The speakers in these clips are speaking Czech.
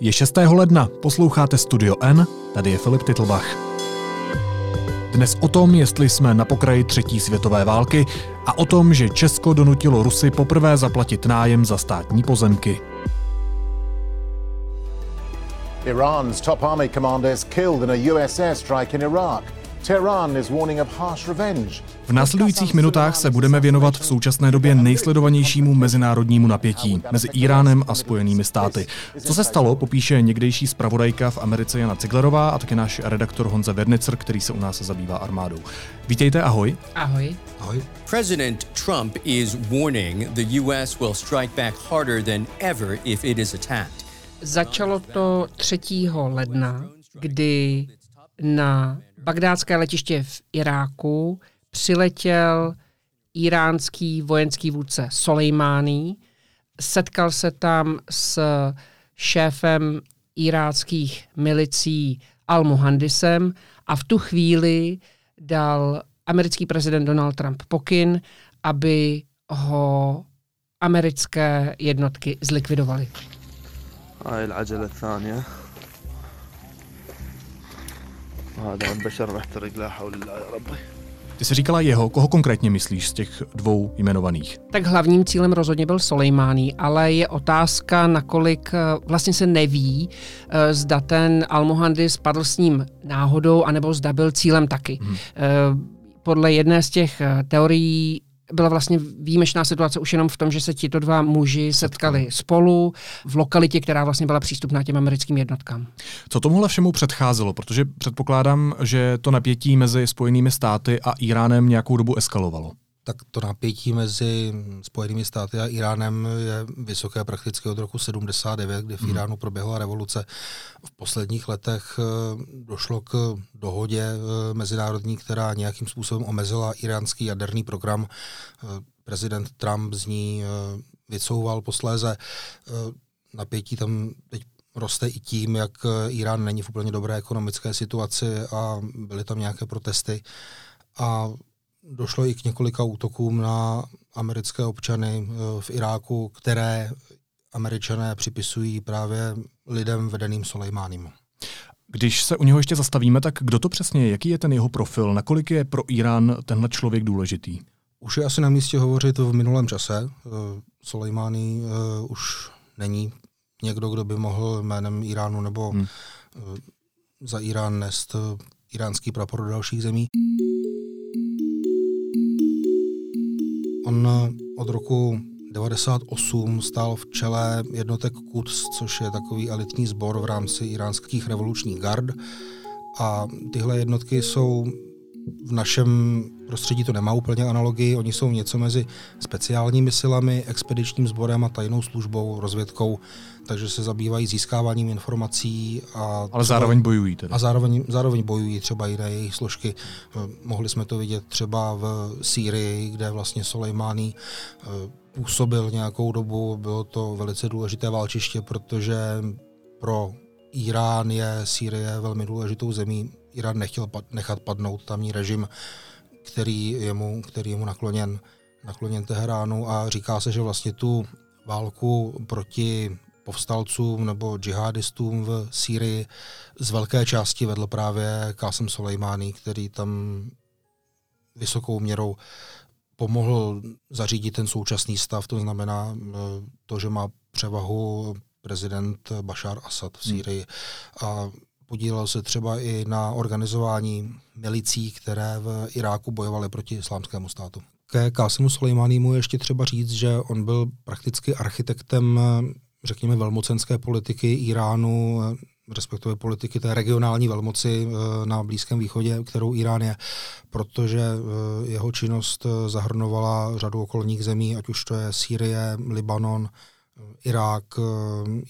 Je 6. ledna, posloucháte Studio N, tady je Filip Titlbach. Dnes o tom, jestli jsme na pokraji třetí světové války a o tom, že Česko donutilo Rusy poprvé zaplatit nájem za státní pozemky. Iran's top army commander is killed in a US airstrike in Iraq. Tehran is warning of harsh revenge. V následujících minutách se budeme věnovat v současné době nejsledovanějšímu mezinárodnímu napětí mezi Iránem a Spojenými státy. Co se stalo, popíše někdejší zpravodajka v Americe Jana Ciglerová a také náš redaktor Honza Vernicer, který se u nás zabývá armádou. Vítejte, ahoj. Ahoj. Ahoj. President Trump is warning the U.S. will strike back harder than ever if it is attacked. Začalo to 3. ledna, kdy na bagdátské letiště v Iráku přiletěl iránský vojenský vůdce Soleimání, setkal se tam s šéfem iráckých milicí Al-Muhandisem a v tu chvíli dal americký prezident Donald Trump pokyn, aby ho americké jednotky zlikvidovaly. هاي العجلة الثانية Ty jsi říkala jeho, koho konkrétně myslíš z těch dvou jmenovaných? Tak hlavním cílem rozhodně byl Soleimání, ale je otázka, nakolik eh, vlastně se neví, eh, zda ten Almohandis spadl s ním náhodou, anebo zda byl cílem taky. Hmm. Podle jedné z těch teorií byla vlastně výjimečná situace už jenom v tom, že se tito dva muži setkali spolu v lokalitě, která vlastně byla přístupná těm americkým jednotkám. Co tomuhle všemu předcházelo? Protože předpokládám, že to napětí mezi Spojenými státy a Iránem nějakou dobu eskalovalo tak to napětí mezi Spojenými státy a Iránem je vysoké prakticky od roku 79, kdy v hmm. Iránu proběhla revoluce. V posledních letech eh, došlo k dohodě eh, mezinárodní, která nějakým způsobem omezila iránský jaderný program. Eh, prezident Trump z ní vycouval posléze. Napětí tam teď roste i tím, jak Irán není v úplně dobré ekonomické situaci a byly tam nějaké protesty. A došlo i k několika útokům na americké občany eh, v Iráku, které američané připisují právě lidem vedeným Soleimánem. Když se u něho ještě zastavíme, tak kdo to přesně je? Jaký je ten jeho profil? Nakolik je pro Irán tenhle člověk důležitý? Už je asi na místě hovořit v minulém čase. Eh, Soleimání eh, už není někdo, kdo by mohl jménem Iránu nebo hmm. za Irán nést iránský prapor do dalších zemí. On od roku 98 stál v čele jednotek Quds, což je takový elitní sbor v rámci iránských revolučních gard. A tyhle jednotky jsou v našem prostředí to nemá úplně analogii, oni jsou něco mezi speciálními silami, expedičním sborem a tajnou službou, rozvědkou, takže se zabývají získáváním informací. A Ale zároveň bojují tedy. A zároveň, zároveň bojují třeba jiné jejich složky. Mohli jsme to vidět třeba v Sýrii, kde vlastně Soleimání eh, působil nějakou dobu, bylo to velice důležité válčiště, protože pro Irán je Sýrie velmi důležitou zemí. Irán nechtěl nechat padnout tamní režim, který je mu, který je mu nakloněn, nakloněn Teheránu a říká se, že vlastně tu válku proti povstalcům nebo džihadistům v Sýrii z velké části vedl právě Kásem Soleimání, který tam vysokou měrou pomohl zařídit ten současný stav, to znamená eh, to, že má převahu prezident Bashar Assad v Sýrii. Hmm. A podílel se třeba i na organizování milicí, které v Iráku bojovaly proti islámskému státu. Ke Kásemu Soleimanímu ještě třeba říct, že on byl prakticky architektem, řekněme, velmocenské politiky Iránu, respektive politiky té regionální velmoci eh, na Blízkém východě, kterou Irán je, protože eh, jeho činnost eh, zahrnovala řadu okolních zemí, ať už to je Sýrie, Libanon, Irák, eh,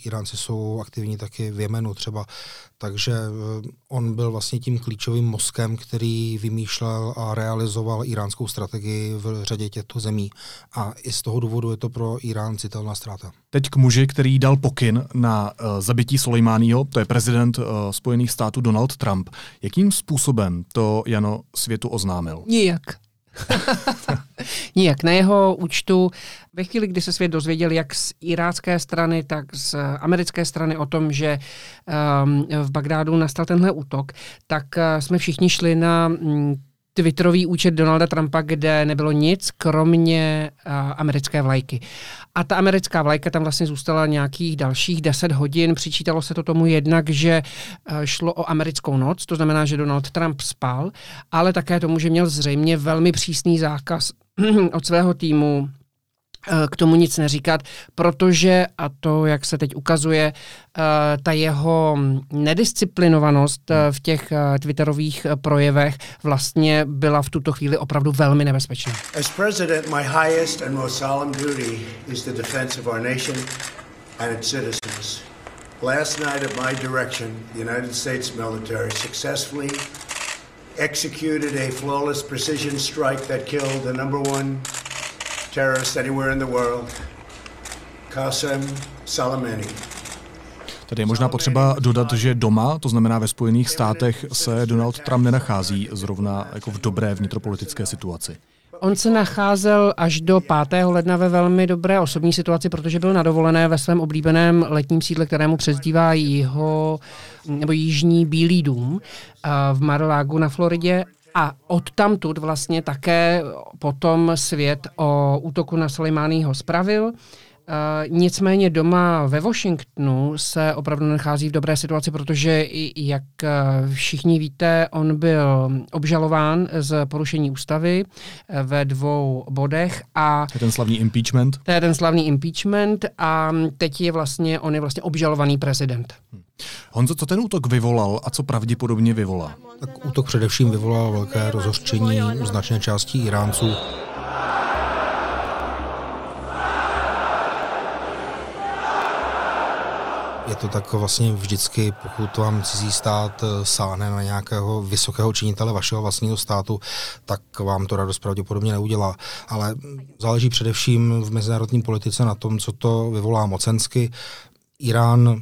Iránci jsou aktivní taky v Jemenu třeba, takže eh, on byl vlastně tím klíčovým mozkem, který vymýšlel a realizoval iránskou strategii v řadě těchto zemí. A i z toho důvodu je to pro Irán citelná ztráta. Teď k muži, který dal pokyn na uh, zabití Soleimányho, to je prezident uh, Spojených států Donald Trump. Jakým způsobem to Jano světu oznámil? Nijak. Nijak. Na jeho účtu ve chvíli, kdy se svět dozvěděl, jak z irácké strany, tak z americké strany o tom, že um, v Bagdádu nastal tenhle útok, tak uh, jsme všichni šli na um, Twitterový účet Donalda Trumpa, kde nebylo nic, kromě uh, americké vlajky. A ta americká vlajka tam vlastně zůstala nějakých dalších 10 hodin. Přičítalo se to tomu jednak, že uh, šlo o americkou noc, to znamená, že Donald Trump spal, ale také tomu, že měl zřejmě velmi přísný zákaz od svého týmu k tomu nic neříkat, protože, a to, jak se teď ukazuje, ta jeho nedisciplinovanost v těch twitterových projevech vlastně byla v tuto chvíli opravdu velmi nebezpečná. As president, my highest and most solemn duty is the defense of our nation and its citizens. Last night at my direction, the United States military successfully executed a flawless precision strike that killed the number one terrorist anywhere in the world, Qasem Soleimani. Tady je možná potřeba dodat, že doma, to znamená ve Spojených státech, se Donald Trump nenachází zrovna jako v dobré vnitropolitické situaci. On se nacházel až do 5. ledna ve velmi dobré osobní situaci, protože byl na dovolené ve svém oblíbeném letním sídle, kterému přezdívá jeho nebo Jižní Bílý dům v Mar-a-Lagu na Floridě a odtamtud vlastně také potom svět o útoku na Soleimányho spravil. Uh, nicméně doma ve Washingtonu se opravdu nachází v dobré situaci, protože, jak eh, všichni víte, on byl obžalován z porušení ústavy eh, ve dvou bodech. A je ten slavný impeachment? To je ten slavný impeachment a teď je vlastně, on je vlastně obžalovaný prezident. Hmm. Honzo, co ten útok vyvolal a co pravděpodobně vyvolá? Tak útok především vyvolal velké rozhořčení značné části Iránců. Je to tak vlastně vždycky, pokud vám cizí stát eh, sáhne na nějakého vysokého činitele vašeho vlastního státu, tak vám to radost pravděpodobně neudělá. Ale záleží především v mezinárodní politice na tom, co to vyvolá mocensky. Irán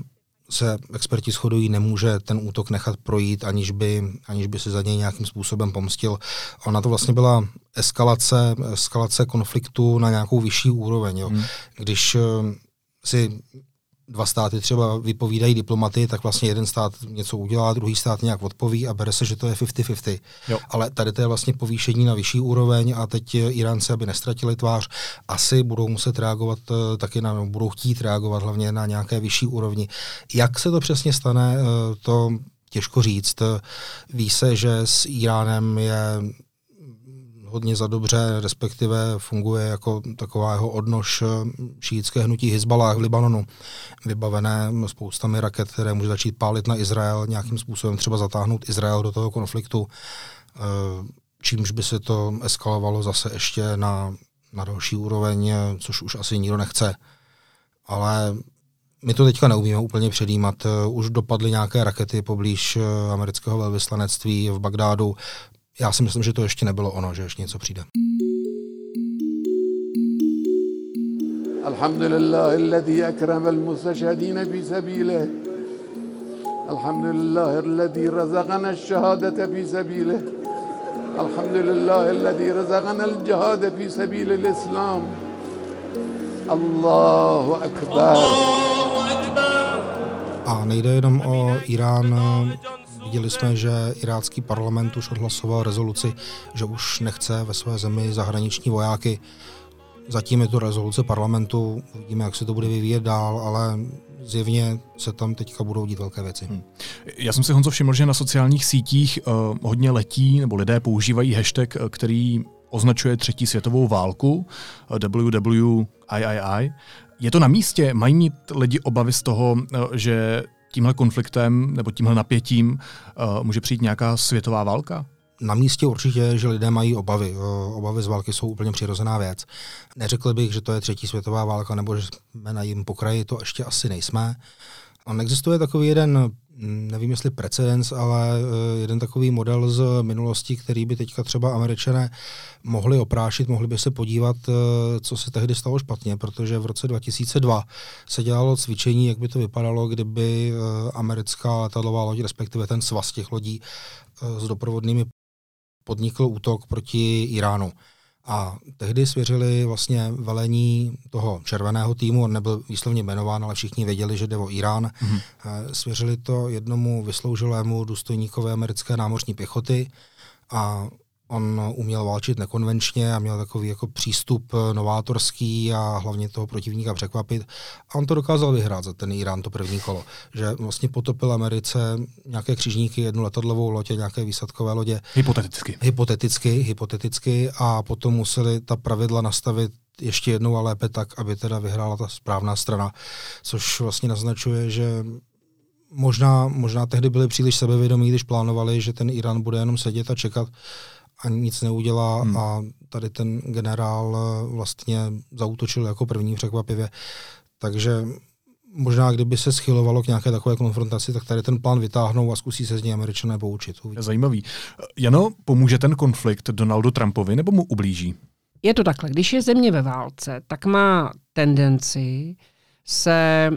se experti shodují, nemůže ten útok nechat projít, aniž by, aniž by se za něj nějakým způsobem pomstil. Ona to vlastně byla eskalace, eskalace konfliktu na nějakou vyšší úroveň. Jo. Hmm. Když eh, si dva státy třeba vypovídají diplomaty, tak vlastně jeden stát něco udělá, druhý stát nějak odpoví a bere se, že to je 50-50. Ale tady to je vlastně povýšení na vyšší úroveň a teď Iránci, aby nestratili tvář, asi budou muset reagovat eh, taky na, no, budou chtít reagovat hlavně na nějaké vyšší úrovni. Jak se to přesně stane, eh, to těžko říct. Ví se, že s Iránem je hodně za dobře, respektive funguje jako taková jeho odnož eh, šítské hnutí Hezbalah v Libanonu, vybavené spoustami raket, které může začít pálit na Izrael, nějakým způsobem třeba zatáhnout Izrael do toho konfliktu, eh, čímž by se to eskalovalo zase ještě na, na další úroveň, což už asi nikdo nechce. Ale my to teďka neumíme úplně předjímat. Už dopadly nějaké rakety poblíž eh, amerického velvyslanectví v Bagdádu já si myslím, že to ještě nebylo ono, že ještě něco přijde. الحمد لله الذي أكرم المستشهدين في سبيله الحمد لله الذي رزقنا الشهادة في سبيله الحمد لله الذي رزقنا الجهاد في سبيل الإسلام الله أكبر A nejde jenom o Irán, Viděli jsme, že irácký parlament už odhlasoval rezoluci, že už nechce ve své zemi zahraniční vojáky. Zatím je to rezoluce parlamentu, uvidíme, jak se to bude vyvíjet dál, ale zjevně se tam teďka budou dít velké věci. Hmm. Já jsem si Honzo všiml, že na sociálních sítích uh, hodně letí, nebo lidé používají hashtag, eh, který označuje třetí světovou válku, WWIII. Je to na místě? Mají mít lidi obavy z toho, že tímhle konfliktem nebo tímhle napětím uh, může přijít nějaká světová válka? Na místě určitě, že lidé mají obavy. Uh, obavy z války jsou úplně přirozená věc. Neřekl bych, že to je třetí světová válka nebo že jsme na jím pokraji, to ještě asi nejsme. On existuje takový jeden nevím jestli precedens, ale eh, jeden takový model z minulosti, který by teďka třeba američané mohli oprášit, mohli by se podívat, eh, co se tehdy stalo špatně, protože v roce 2002 se dělalo cvičení, jak by to vypadalo, kdyby eh, americká letadlová loď, respektive ten svaz těch lodí s doprovodnými podnikl útok proti Iránu. A tehdy svěřili vlastně velení toho červeného týmu, on nebyl výslovně jmenován, ale všichni věděli, že jde o Irán. Mm-hmm. Svěřili to jednomu vysloužilému důstojníkovi americké námořní pěchoty a On uměl válčit nekonvenčně a měl takový jako přístup novátorský a hlavně toho protivníka překvapit. A on to dokázal vyhrát za ten Irán, to první kolo. Že vlastně potopil Americe nějaké křižníky, jednu letadlovou lodě, nějaké výsadkové lodě. Hypoteticky. Hypoteticky, hypoteticky a potom museli ta pravidla nastavit ještě jednou a lépe tak, aby teda vyhrála ta správná strana, což vlastně naznačuje, že možná, možná tehdy byli příliš sebevědomí, když plánovali, že ten Irán bude jenom sedět a čekat, a nic neudělá hmm. a tady ten generál eh, vlastně zautočil jako první překvapivě. Takže možná kdyby se schylovalo k nějaké takové konfrontaci, tak tady ten plán vytáhnou a zkusí se z něj američané poučit. Je zajímavý. Jano, pomůže ten konflikt Donaldu Trumpovi nebo mu ublíží? Je to takhle. Když je země ve válce, tak má tendenci se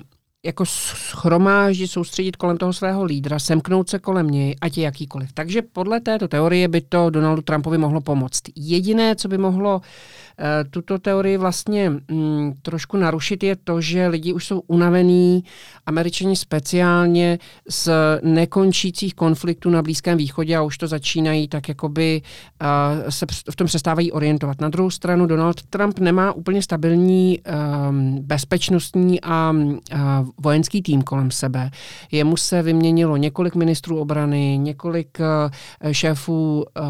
jako schromáždit, soustředit kolem toho svého lídra, semknout se kolem něj, ať je jakýkoliv. Takže podle této teorie by to Donaldu Trumpovi mohlo pomoct. Jediné, co by mohlo tuto teorii vlastně mm, trošku narušit je to, že lidi už jsou unavení, američani speciálně z nekončících konfliktů na Blízkém východě a už to začínají tak jakoby uh, se v tom přestávají orientovat. Na druhou stranu Donald Trump nemá úplně stabilní um, bezpečnostní a uh, vojenský tým kolem sebe. Jemu se vyměnilo několik ministrů obrany, několik uh, šéfů uh,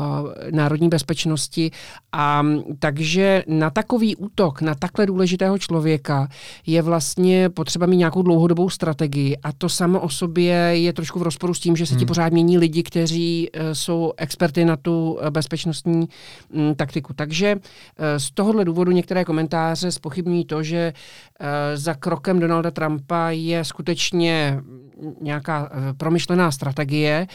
národní bezpečnosti a takže na takový útok na takhle důležitého člověka je vlastně potřeba mít nějakou dlouhodobou strategii a to samo o sobě je trošku v rozporu s tím, že se ti hmm. pořád mění lidi, kteří uh, jsou experty na tu uh, bezpečnostní um, taktiku. Takže uh, z tohohle důvodu některé komentáře spochybňují to, že za krokem Donalda Trumpa je skutečně nějaká promyšlená strategie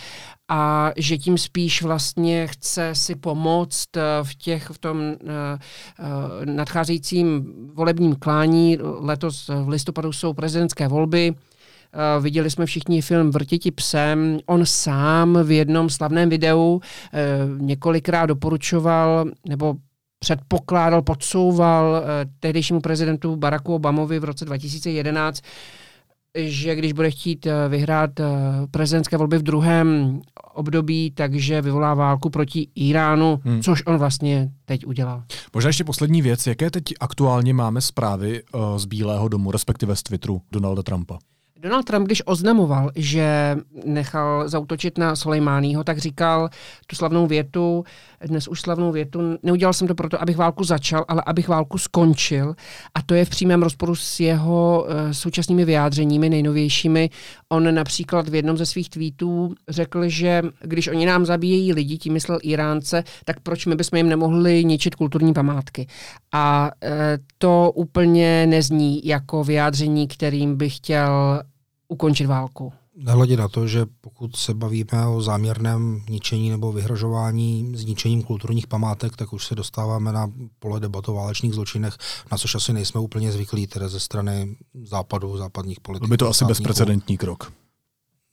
a že tím spíš vlastně chce si pomoct eh, v těch v tom uh, uh, nadcházejícím volebním klání. Letos v listopadu jsou prezidentské volby. Viděli jsme všichni film Vrtěti psem. On sám v jednom slavném videu několikrát doporučoval nebo předpokládal, podsouval tehdejšímu prezidentu Baracku Obamovi v roce 2011 že když bude chtít eh, vyhrát eh, prezidentské volby v druhém období, takže vyvolá válku proti Iránu, hmm. což on vlastně teď udělal. Možná ještě poslední věc. Jaké teď aktuálně máme zprávy uh, z Bílého domu, respektive z Twitteru Donalda Trumpa? Donald Trump, když oznamoval, že nechal zautočit na Soleimányho, tak říkal tu slavnou větu, dnes už slavnou větu, neudělal jsem to proto, abych válku začal, ale abych válku skončil. A to je v přímém rozporu s jeho uh, současnými vyjádřeními, nejnovějšími. On například v jednom ze svých tweetů řekl, že když oni nám zabíjejí lidi, tím myslel Iránce, tak proč my bychom jim nemohli ničit kulturní památky. A uh, to úplně nezní jako vyjádření, kterým by chtěl ukončit válku. Nehledě na to, že pokud se bavíme o záměrném ničení nebo vyhrožování zničením kulturních památek, tak už se dostáváme na pole debat o válečných zločinech, na což asi nejsme úplně zvyklí tedy ze strany západu, západních politiků. Byl by to asi bezprecedentní krok.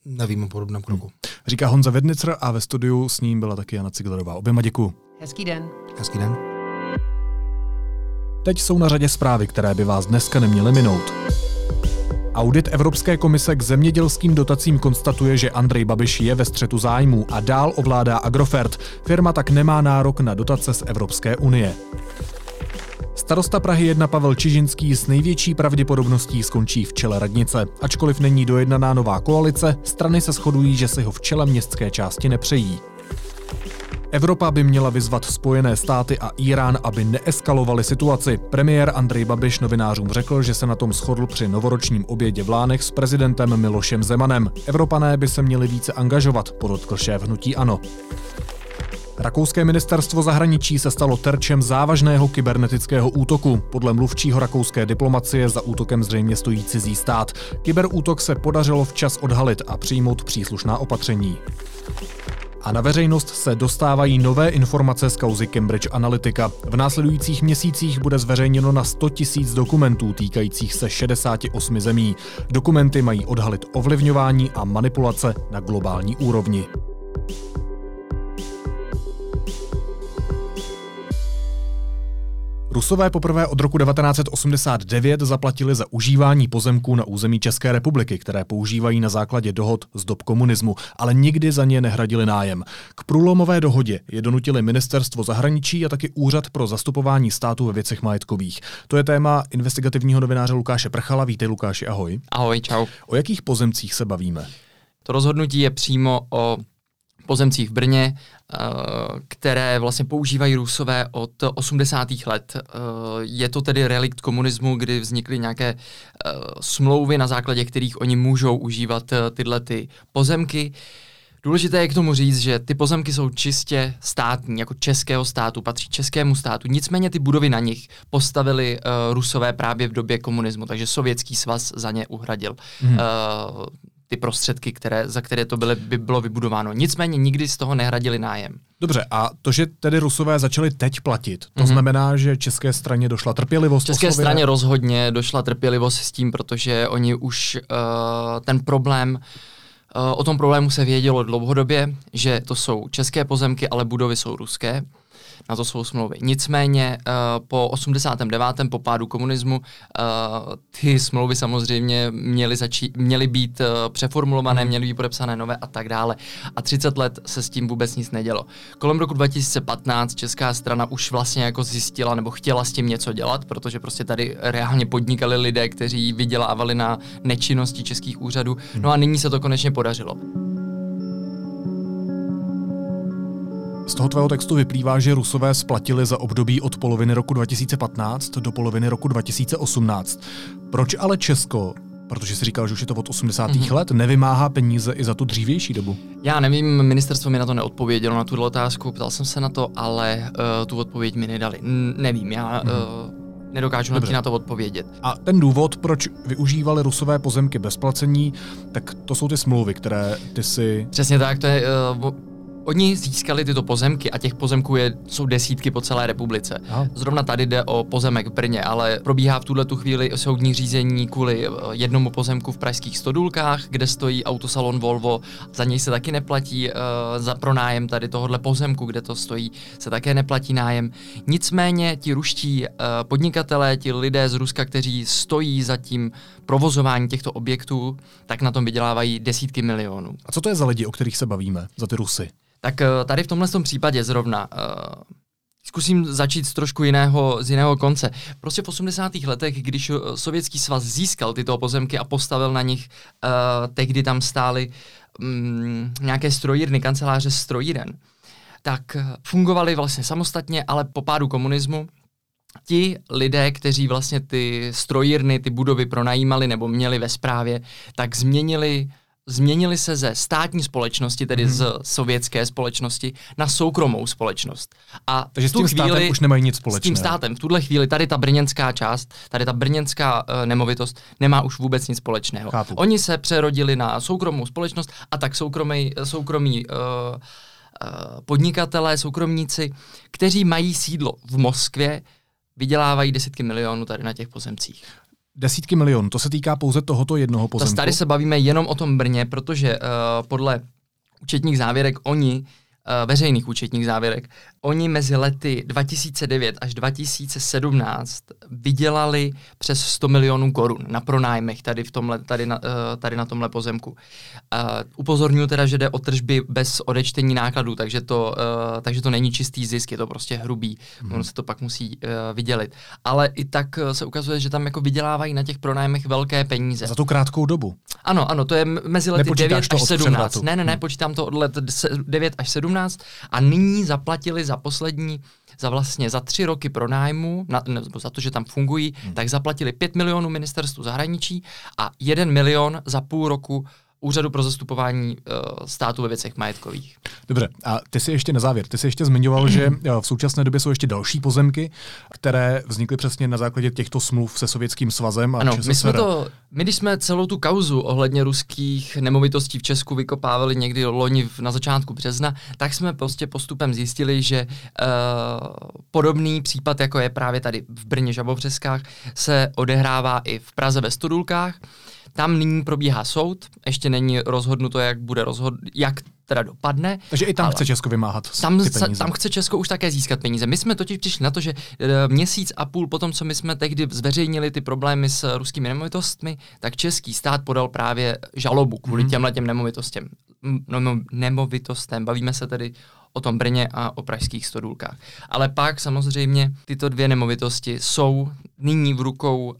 Nevím o podobném kroku. Hmm. Říká Honza Vednicer a ve studiu s ním byla taky Jana Ciglerová. Oběma děkuji. Hezký den. Hezký den. Teď jsou na řadě zprávy, které by vás dneska neměly minout. Audit Evropské komise k zemědělským dotacím konstatuje, že Andrej Babiš je ve střetu zájmů a dál ovládá Agrofert. Firma tak nemá nárok na dotace z Evropské unie. Starosta Prahy 1 Pavel Čižinský s největší pravděpodobností skončí v čele radnice. Ačkoliv není dojednaná nová koalice, strany se shodují, že si ho v čele městské části nepřejí. Evropa by měla vyzvat Spojené státy a Irán, aby neeskalovali situaci. Premiér Andrej Babiš novinářům řekl, že se na tom shodl při novoročním obědě v Lánech s prezidentem Milošem Zemanem. Evropané by se měli více angažovat, podotkl šéf hnutí ANO. Rakouské ministerstvo zahraničí se stalo terčem závažného kybernetického útoku. Podle mluvčího rakouské diplomacie za útokem zřejmě stojí cizí stát. Kyberútok se podařilo včas odhalit a přijmout příslušná opatření. A na veřejnost se dostávají nové informace z kauzy Cambridge Analytica. V následujících měsících bude zveřejněno na 100 000 dokumentů týkajících se 68 zemí. Dokumenty mají odhalit ovlivňování a manipulace na globální úrovni. Rusové poprvé od roku 1989 zaplatili za užívání pozemků na území České republiky, které používají na základě dohod z dob komunismu, ale nikdy za ně nehradili nájem. K průlomové dohodě je donutili ministerstvo zahraničí a taky Úřad pro zastupování státu ve věcech majetkových. To je téma investigativního novináře Lukáše Prchala. Vítej Lukáši, ahoj. Ahoj, čau. O jakých pozemcích se bavíme? To rozhodnutí je přímo o pozemcích v Brně, eh, které vlastně používají Rusové od 80. let. Eh, je to tedy relikt komunismu, kdy vznikly nějaké eh, smlouvy, na základě kterých oni můžou užívat tyhle ty pozemky. Důležité je k tomu říct, že ty pozemky jsou čistě státní, jako českého státu, patří českému státu. Nicméně ty budovy na nich postavili uh, Rusové právě v době komunismu, takže Sovětský svaz za ně uhradil. Hmm. Uh, ty prostředky, které, za které to byly, by bylo vybudováno. Nicméně nikdy z toho nehradili nájem. Dobře, a to, že tedy Rusové začali teď platit, to mm-hmm. znamená, že české straně došla trpělivost? České oslově... straně rozhodně došla trpělivost s tím, protože oni už uh, ten problém uh, O tom problému se vědělo dlouhodobě, že to jsou české pozemky, ale budovy jsou ruské na to svou smlouvy. Nicméně uh, po 89. po pádu komunismu uh, ty smlouvy samozřejmě měly, začít, měly být uh, přeformulované, mhm. měly být podepsané nové a tak dále. A 30 let se s tím vůbec nic nedělo. Kolem roku 2015 česká strana už vlastně jako zjistila nebo chtěla s tím něco dělat, protože prostě tady reálně podnikali lidé, kteří vydělávali na nečinnosti českých úřadů. No a nyní se to konečně podařilo. Z toho tvého textu vyplývá, že Rusové splatili za období od poloviny roku 2015 do poloviny roku 2018. Proč ale Česko protože si říkal, že už je to od 80. Mm-hmm. let, nevymáhá peníze i za tu dřívější dobu? Já nevím, ministerstvo mi na to neodpovědělo, na tuto otázku, ptal jsem se na to, ale uh, tu odpověď mi nedali. N- nevím, já mm-hmm. uh, nedokážu Dobře. na to odpovědět. A ten důvod, proč využívali rusové pozemky bez placení, tak to jsou ty smlouvy, které ty si... Přesně tak, to je... Uh, Oni získali tyto pozemky a těch pozemků je, jsou desítky po celé republice. Aha. Zrovna tady jde o pozemek v Brně, ale probíhá v tuhle tu chvíli soudní řízení kvůli eh, jednomu pozemku v pražských Stodulkách, kde stojí autosalon Volvo. Za něj se taky neplatí uh, za pronájem tady tohohle pozemku, kde to stojí, se také neplatí nájem. Nicméně ti ruští uh, podnikatelé, ti lidé z Ruska, kteří stojí za tím provozování těchto objektů, tak na tom vydělávají desítky milionů. A co to je za lidi, o kterých se bavíme, za ty Rusy? Tak eh, tady v tomhle tom případě zrovna uh, zkusím začít z trošku jiného, z jiného konce. Prostě v 80. letech, když eh, Sovětský svaz získal tyto pozemky a postavil na nich, uh, tehdy tam stály um, nějaké strojírny, kanceláře strojíren, tak fungovaly vlastně samostatně, ale po pádu komunismu ti lidé, kteří vlastně ty strojírny, ty budovy pronajímali nebo měli ve správě, tak změnili změnili se ze státní společnosti, tedy hmm. z sovětské společnosti, na soukromou společnost. A Takže s tím chvíli, státem už nemají nic společného. S tím státem v tuhle chvíli tady ta brněnská část, tady ta brněnská uh, nemovitost nemá už vůbec nic společného. Chápu. Oni se přerodili na soukromou společnost a tak soukromý, soukromí uh, podnikatelé, soukromníci, kteří mají sídlo v Moskvě, vydělávají desítky milionů tady na těch pozemcích. Desítky milionů, to se týká pouze tohoto jednoho pozemku? Tady se bavíme jenom o tom Brně, protože uh, podle účetních závěrek oni veřejných účetních závěrek, oni mezi lety 2009 až 2017 vydělali přes 100 milionů korun na pronájmech tady, v tomhle, tady, na, eh, tady na tomhle pozemku. Uh, upozorňuji teda, že jde o tržby bez odečtení nákladů, takže to, uh, takže to není čistý zisk, je to prostě hrubý, hmm. ono se to pak musí uh, vydělit. Ale i tak se ukazuje, že tam jako vydělávají na těch pronájmech velké peníze. Za tu krátkou dobu. Ano, ano, to je mezi lety Nepočítáš 9 až 17. Ne, ne, ne, hmm. počítám to od let 9 až 17 a nyní zaplatili za poslední za vlastně za tři roky pronájmu, na, nebo za to, že tam fungují, hmm. tak zaplatili 5 milionů ministerstvu zahraničí a 1 milion za půl roku Úřadu pro zastupování uh, státu ve věcech majetkových. Dobře, a ty si ještě na závěr, ty si ještě zmiňoval, že eh, v současné době jsou ještě další pozemky, které vznikly přesně na základě těchto smluv se Sovětským svazem. A ano, my jsme to, my když jsme celou tu kauzu ohledně ruských nemovitostí v Česku vykopávali někdy loni na začátku března, tak jsme prostě postupem zjistili, že uh, podobný případ, jako je právě tady v Brně Žabovřeskách, se odehrává i v Praze ve Studulkách. Tam nyní probíhá soud, ještě není rozhodnuto, jak bude rozhod- jak teda dopadne. Takže i tam chce Česko vymáhat tam, tam chce Česko už také získat peníze. My jsme totiž přišli na to, že e, měsíc a půl potom, co my jsme tehdy zveřejnili ty problémy s ruskými nemovitostmi, tak český stát podal právě žalobu kvůli mm-hmm. těmhle těm nemovitostem. No, nemovitostem. Bavíme se tedy o tom Brně a o pražských stodůlkách. Ale pak samozřejmě tyto dvě nemovitosti jsou nyní v rukou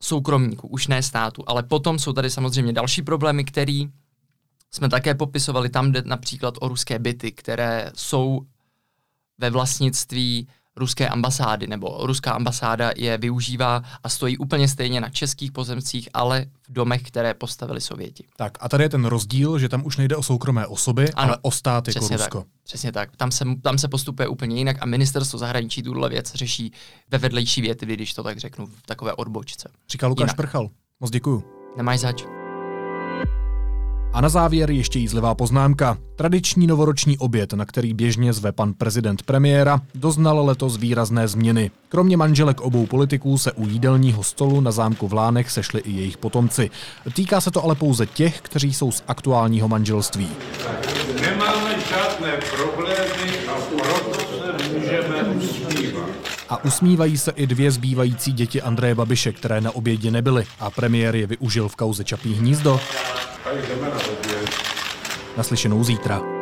soukromníků, už ne státu. Ale potom jsou tady samozřejmě další problémy, které jsme také popisovali. Tam jde například o ruské byty, které jsou ve vlastnictví ruské ambasády, nebo ruská ambasáda je využívá a stojí úplně stejně na českých pozemcích, ale v domech, které postavili Sověti. Tak a tady je ten rozdíl, že tam už nejde o soukromé osoby, ano, ale o stát jako Rusko. Tak, přesně tak. Tam se, tam se postupuje úplně jinak a ministerstvo zahraničí tuhle věc řeší ve vedlejší větvi, když to tak řeknu, v takové odbočce. Říká Lukáš jinak. Prchal. Moc děkuju. Nemáš zač. A na závěr ještě jízlivá poznámka. Tradiční novoroční oběd, na který běžně zve pan prezident premiéra, doznal letos výrazné změny. Kromě manželek obou politiků se u jídelního stolu na zámku v Lánech sešli i jejich potomci. Týká se to ale pouze těch, kteří jsou z aktuálního manželství. Nemáme žádné problémy a proto se můžeme usmívat. A usmívají se i dvě zbývající děti Andreje Babiše, které na obědě nebyly a premiér je využil v kauze Čapí hnízdo. Naslyšenou zítra.